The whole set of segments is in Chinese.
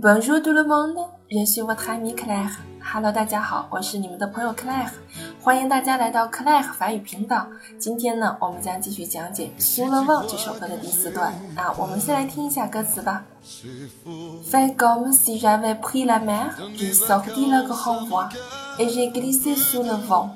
Bonjour tout le monde, je suis votre ami Claire. Hello，大家好，我是你们的朋友 Claire，欢迎大家来到 Claire 法语频道。今天呢，我们将继续讲解《Soulevent》这首歌的第四段啊。我们先来听一下歌词吧。Fais comme si j'avais pris la mer, j'ai sorti le grand vent et j'ai glissé sous le vent.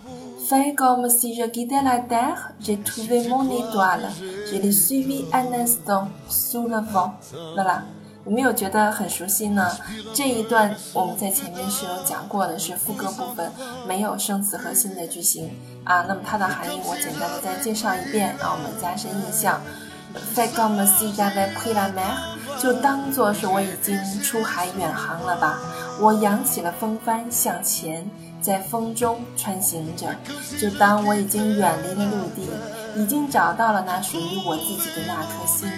Fais comme si je guidais la terre, j'ai trouvé mon étoile, je l'ai suivi un instant sous le vent. Voilà. 有没有觉得很熟悉呢？这一段我们在前面是有讲过的，是副歌部分，没有生词和新的句型啊。那么它的含义我简单的再介绍一遍，让我们加深印象。Fais comme si j'avais pris la mer，就当做是我已经出海远航了吧。我扬起了风帆向前，在风中穿行着，就当我已经远离了陆地。已经找到了那属于我自己的那颗心，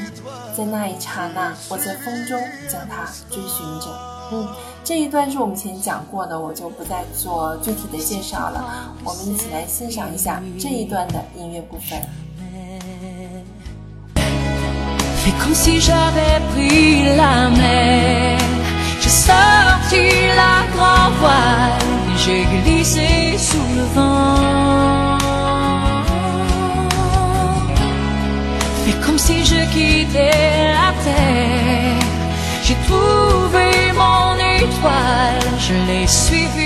在那一刹那，我在风中将它追寻着。嗯，这一段是我们前讲过的，我就不再做具体的介绍了。我们一起来欣赏一下这一段的音乐部分。Et comme si je quittais la terre, j'ai trouvé mon étoile, je l'ai suivie.